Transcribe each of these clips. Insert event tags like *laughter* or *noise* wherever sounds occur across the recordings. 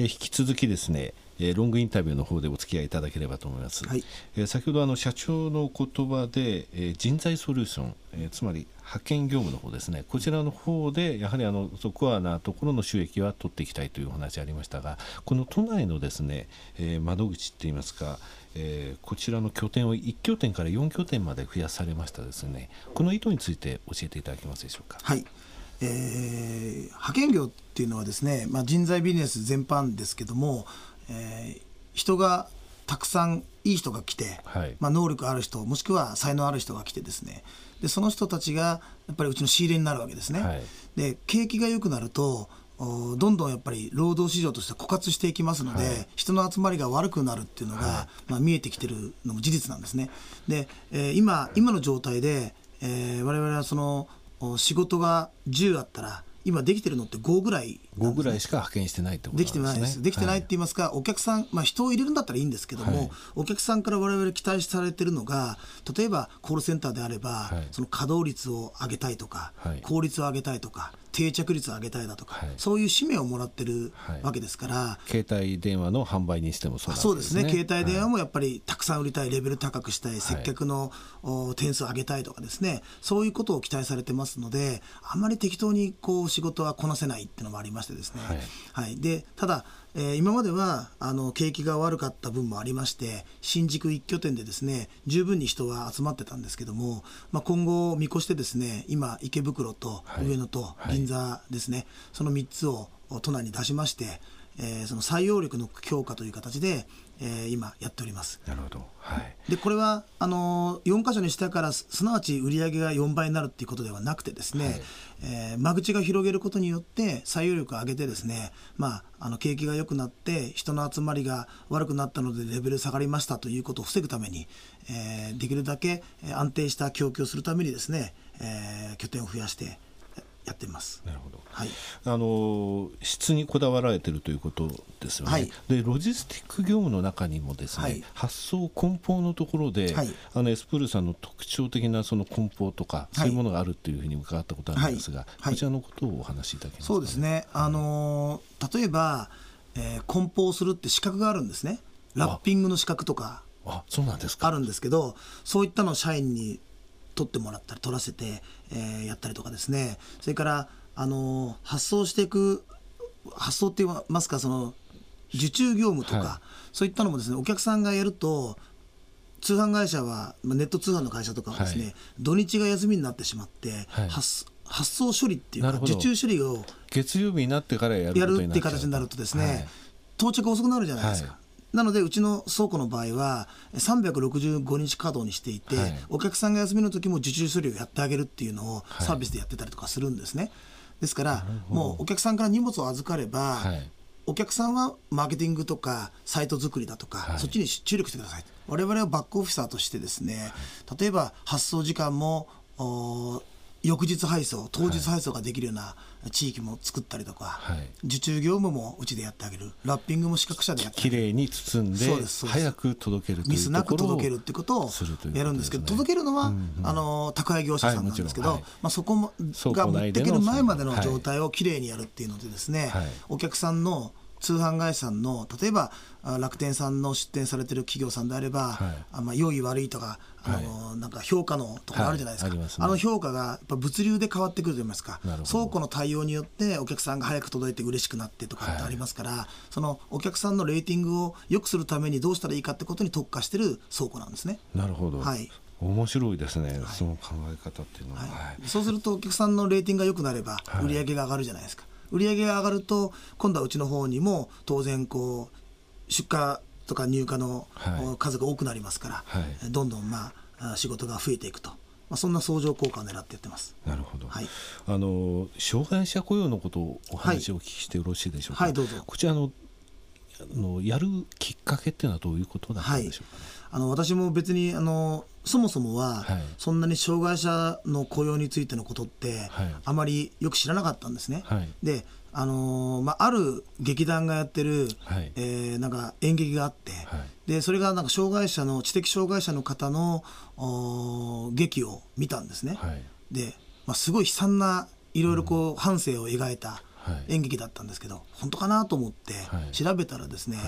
え引き続きですねえロングインタビューの方でお付き合いいただければと思います、はい、え先ほどあの社長の言葉で、え人材ソリューション、えつまり派遣業務の方ですね。こちらの方でやはりあのコアなところの収益は取っていきたいというお話ありましたがこの都内のですね、え窓口っていいますかえー、こちらの拠点を1拠点から4拠点まで増やされましたですね。この意図について教えていただけますでしょうか。はいえー、派遣業っていうのはですね、まあ、人材ビジネス全般ですけども、えー、人がたくさんいい人が来て、はい、まあ、能力ある人もしくは才能ある人が来てですね。でその人たちがやっぱりうちの仕入れになるわけですね。はい、で景気が良くなるとどんどんやっぱり労働市場として枯渇していきますので、はい、人の集まりが悪くなるっていうのが、はい、まあ、見えてきてるのも事実なんですね。で、えー、今今の状態で、えー、我々はその仕事が10あったら今できてるのって5ぐらい、ね、5ぐらいしか派遣してないってことですね。できてないです。できてないって言いますか、はい、お客さん、まあ人を入れるんだったらいいんですけども、はい、お客さんから我々期待されてるのが、例えばコールセンターであれば、はい、その稼働率を上げたいとか、効率を上げたいとか、定着率を上げたいだとか、はい、そういう使命をもらってるわけですから、はい、携帯電話の販売にしてもそう、ね、そうですね。携帯電話もやっぱりたくさん売りたいレベル高くしたい、接客の点数を上げたいとかですね。そういうことを期待されてますのであまり適当にこう仕事はこなせないっていうのもありましてですね、はい。でただえー、今まではあの景気が悪かった分もありまして新宿一拠点でですね十分に人は集まってたんですけども、まあ、今後見越してですね今池袋と上野と銀座ですね、はいはい、その3つを都内に出しまして、えー、その採用力の強化という形で、えー、今やっております。なるほど、はい、でこれはあの4箇所にしたからすなわち売上が4倍になるっていうことではなくてですね、はい、えー、間口が広げることによって採用力を上げてですね、まあ、あの景気が良くなって人の集まりが悪くなったのでレベル下がりましたということを防ぐために、えー、できるだけ安定した供給をするためにですね、えー、拠点を増やしてやってます。なるほど。はい。あの質にこだわられてるということですよね。はい、でロジスティック業務の中にもですね、はい、発想梱包のところで、はい、あのエスプールさんの特徴的なその梱包とか、そういうものがあるというふうに伺ったことあるんですが、こちらのことをお話しいただけますか、ね、そうですね。あの例えば、えー、梱包するって資格があるんですね。ラッピングの資格とか。あそうなんですかあるんですけどそういったのを社員に取ってもらったり取らせて、えー、やったりとかですね。それからあの発送していく発送って言いますかその受注業務とか、はい、そういったのもですねお客さんがやると通販会社はネット通販の会社とかはですね、はい、土日が休みになってしまって、はい、発発送処理っていうか受注処理を月曜日になってからやるやるっていう形になるとですね、到着遅くなるじゃないですか。なのでうちの倉庫の場合は365日稼働にしていて、はい、お客さんが休みの時も受注処理をやってあげるっていうのをサービスでやってたりとかするんですね。ですからもうお客さんから荷物を預かれば、はい、お客さんはマーケティングとかサイト作りだとか、はい、そっちに注力してください。我々はバックオフィサーとしてですね例えば発送時間も翌日配送当日配送ができるような地域も作ったりとか、はい、受注業務もうちでやってあげる。ラッピングも資格者でやってきれいに包んで早く届けるミスなく届けるっていうことをやるんですけど、ね、届けるのは、うんうん、あの宅配業者さんなんですけど、はい、まあ、そこもが持っていける前までの状態をきれいにやるっていうのでですね、お客さんの通販会社さんの例えば楽天さんの出店されてる企業さんであれば、はい、あまあ、良い悪いとかあの、はい、なんか評価のところあるじゃないですか、はい。あすね、あの評価がやっぱ物流で変わってくると言いますか。倉庫の対応によってお客さんが早く届いて嬉しくなってとかってありますか。ら、そのお客さんのレーティングを良くするためにどうしたらいいかってことに特化してる倉庫なんですね。なるほど、はい。面白いですね、その考え方っていうのは、そうするとお客さんのレーティングが良くなれば売り上げが上がるじゃないですか、売り上げが上がると今度はうちの方にも当然こう出荷とか入荷の数が多くなりますから、はい、どんどんまあ仕事が増えていくと。まあ、そんな相乗効果を狙ってやってます。なるほど。はい。あの障害者雇用のことをお話をお聞きしてよろしいでしょうか？はい、どうぞ。こちらのあのやるきっかけっていうのはどういうことだったんでしょうか、ね、はい、あの私も別にあのそもそもは、はい、そんなに障害者の雇用についてのことって、はい、あまりよく知らなかったんですね。はい、であのー、まあ、ある劇団がやってる、はい、えー、なんか演劇があって、はい、でそれがなんか障害者の知的障害者の方の劇を見たんですね。はい、で、まあ、すごい悲惨ないろいろこう、半生を描いた演劇だったんですけど、本当かなと思って調べたらですね、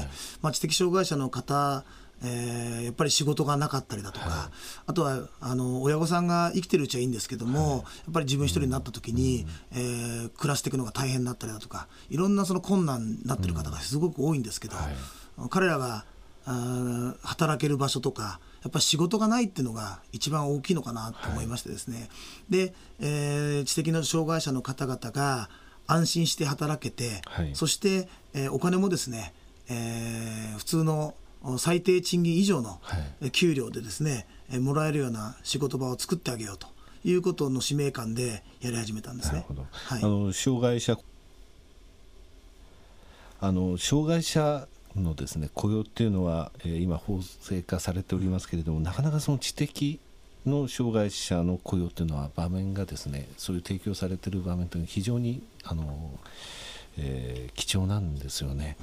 まあ、知的障害者の方えー、やっぱり仕事がなかったりだとか、はい、あとはあの親御さんが生きてるうちはいいんですけども、はい、やっぱり自分一人になった時に、うん、えー、暮らしていくのが大変になったりだとかいろんなその困難になってる方がすごく多いんですけど、うん、彼らがあ働ける場所とかやっぱり仕事がないっていうのが一番大きいのかなと思いましてですね、はい、で、えー、知的な障害者の方々が安心して働けて、はい、そして、えー、お金もですね、えー、普通の最低賃金以上の給料でですね、はい、もらえるような仕事場を作ってあげようということの使命感でやり始めたんですね。はい、あの障害者あの障害者のですね雇用っていうのは、えー、今法制化されておりますけれどもなかなかその知的の障害者の雇用っていうのは場面がですねそういう提供されている場面というのは非常にあの、えー、貴重なんですよね。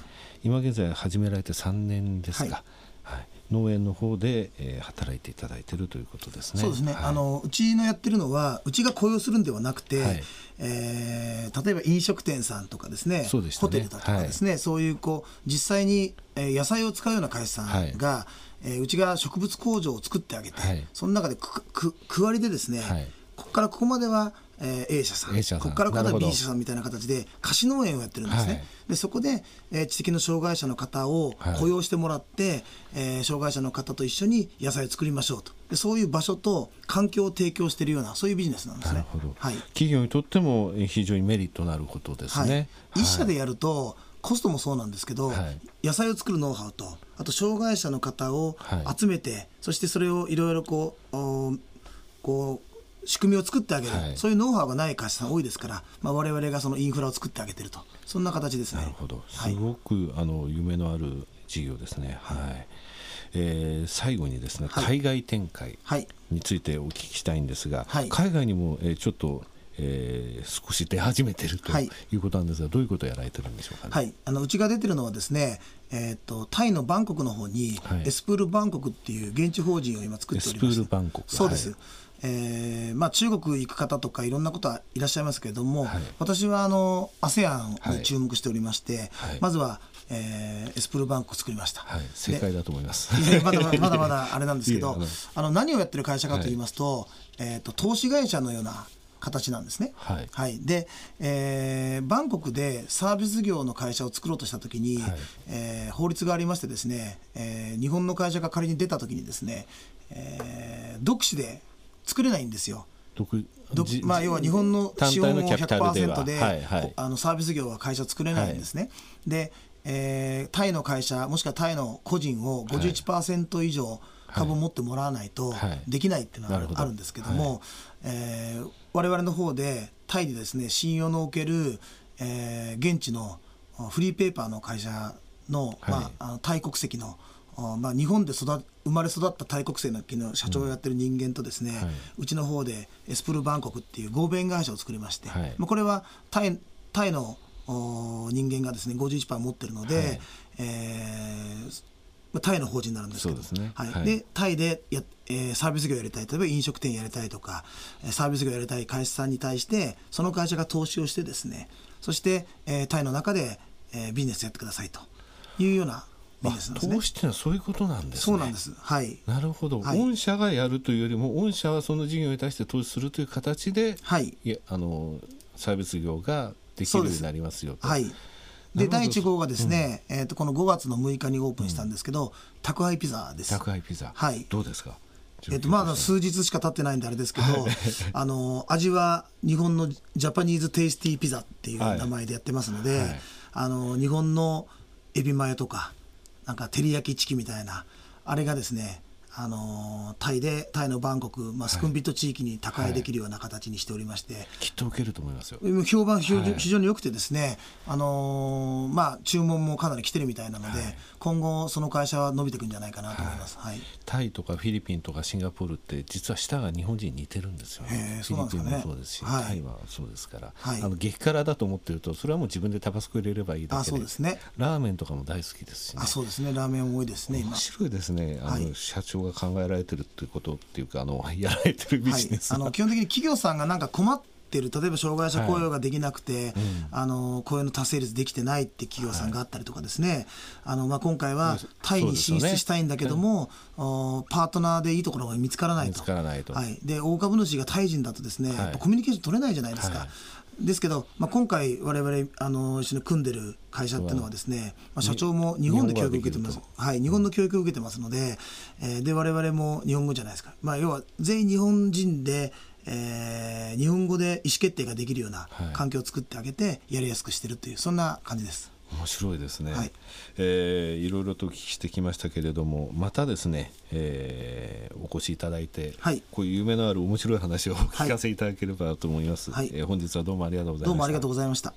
今現在始められて3年ですが、はい、はい、農園の方で、えー、働いていただいているということですね。そうですね。はい、あのうちのやってるのはうちが雇用するんではなくて、はい、えー、例えば飲食店さんとかですね、そうでね。ホテルだとかですね、はい、そういうこう実際に、えー、野菜を使うような会社さんが、はい、えー、うちが植物工場を作ってあげて、はい、その中でくく区割りでですね、ここからここまではえー、A 社さん。社さん。ここからここ B 社さんみたいな形で貸し農園をやってるんですね、はい、でそこで、えー、知的の障害者の方を雇用してもらって、はい、えー、障害者の方と一緒に野菜を作りましょうと。でそういう場所と環境を提供しているようなそういうビジネスなんですね、はい、企業にとっても非常にメリットのあることですね、はい、一社でやるとコストもそうなんですけど、野菜を作るノウハウとあと障害者の方を集めて、そしてそれをいろいろこうこう仕組みを作ってあげる、はい、そういうノウハウがない会社さん多いですから、まあ、我々がそのインフラを作ってあげてると。そんな形ですね。なるほど。すごく、はい、あの夢のある事業ですね。はい、えー、最後にですね、海外展開についてお聞きしたいんですが、海外にも、えー、ちょっとえー、少し出始めてるとい。うことなんですが、はい、どういうことをやられてるんでしょうか、ね、はい、あのうちが出てるのはですね、えーと、タイのバンコクの方に、はい、エスプールバンコクっていう現地法人を今作っておりますエスプールバンコク。そうです、はい、えーまあ、中国行く方とかいろんなことはいらっしゃいますけれども、はい、私はあの ASEAN に注目しておりまして、はい、まずは、えー、エスプルバンクを作りました、はい、正解だと思います。まだまだまだあれなんですけど *laughs* あの何をやってる会社かと言いますと,、えーと、投資会社のような形なんですね。はい、はい、で、えー、バンコクでサービス業の会社を作ろうとしたときに、はい、えー、法律がありましてですね、えー、日本の会社が仮に出たときにですね、えー、独自で作れないんですよ。まあ、要は日本の資本を100%で、は。いはい、あのサービス業は会社作れないんですね。はい、で、えー、タイの会社もしくはタイの個人を51%以上株を持ってもらわないとできないっていうのはあるんですけども、はい。えー、我々の方でタイでですね信用のおける、えー、現地のフリーペーパーの会社の,、まあ、あのタイ国籍のまあ、日本で育生まれ育ったタイ国籍の社長をやってる人間とですね、うんはい、うちの方でエスプルバンコクっていう合弁会社を作りまして、はい、まあ、これはタイタイの人間がですね51%持ってるので、はい、えー、タイの法人になるんですけどで、ね、はい、でタイでや、えー、サービス業やりたい。例えば飲食店やりたいとかサービス業やりたい会社さんに対してその会社が投資をしてですねそして、えー、タイの中で、えー、ビジネスやってくださいというようなビジネスなんですね。投資っていうのはそういうことなんですね。そうなんです。はい。なるほど。はい、御社がやるというよりも、御社はその事業に対して投資するという形で、はい。いあのサービス業ができるようになりますよと。はい。で第1号がですね、うん、えー、とこの5月の6日にオープンしたんですけど、うん、宅配ピザです。宅配ピザ。はい。どうですか？えっと、まだ数日しか経ってないんであれですけど、*laughs* あの味は日本のジャパニーズテイスティーピザっていう名前でやってますので、はい、あの日本のエビマヨとかなんか照り焼きチキンみたいな。あれがですねあのタイでタイのバンコク、まあ、スクンビット地域に宅配できるような形にしておりまして、はい、きっと受けると思いますよ。評判非常に良くてですね、あのー、まあ、注文もかなり来てるみたいなので、はい、今後その会社は伸びていくんじゃないかなと思います、はい、タイとかフィリピンとかシンガポールって実は舌が日本人に似てるんですよね。フィリピンもそうですし、タイはそうですから、あの激辛だと思ってるとそれはもう自分でタバスコ入れればいいだけでそうです、ね、ラーメンとかも大好きですし、ね、あそうですね。ラーメン多いですね面白いですね。あの、社長が考えられてるっていうことっていうかあの *laughs* やられてるビジネス、はい、あの基本的に企業さんがなんか困っってる例えば障害者雇用ができなくて、はいうん、あの雇用の達成率できてないって企業さんがあったりとかですね、はい、あのまあ、今回はタイに進出したいんだけども、ね、パートナーでいいところが見つからないと。はい、で大株主がタイ人だとですね、やっぱコミュニケーション取れないじゃないですか。ですけど、まあ、今回、われわれあの一緒に組んでる会社っていうのはですね、まあ、社長も日本で教育を受けてます、はい、日本の教育を受けてますので、えー、で我々も日本語じゃないですか、まあ、要は全員日本人で、えー、日本語で意思決定ができるような環境を作ってあげて、やりやすくしてるという、そんな感じです。面白いですね、はい、えー、いろいろとお聞きしてきましたけれどもまたですね、えー、お越しいただいて、はい、こういう夢のある面白い話をお聞かせいただければと思います、はい、えー、本日はどうもありがとうございました。どうもありがとうございました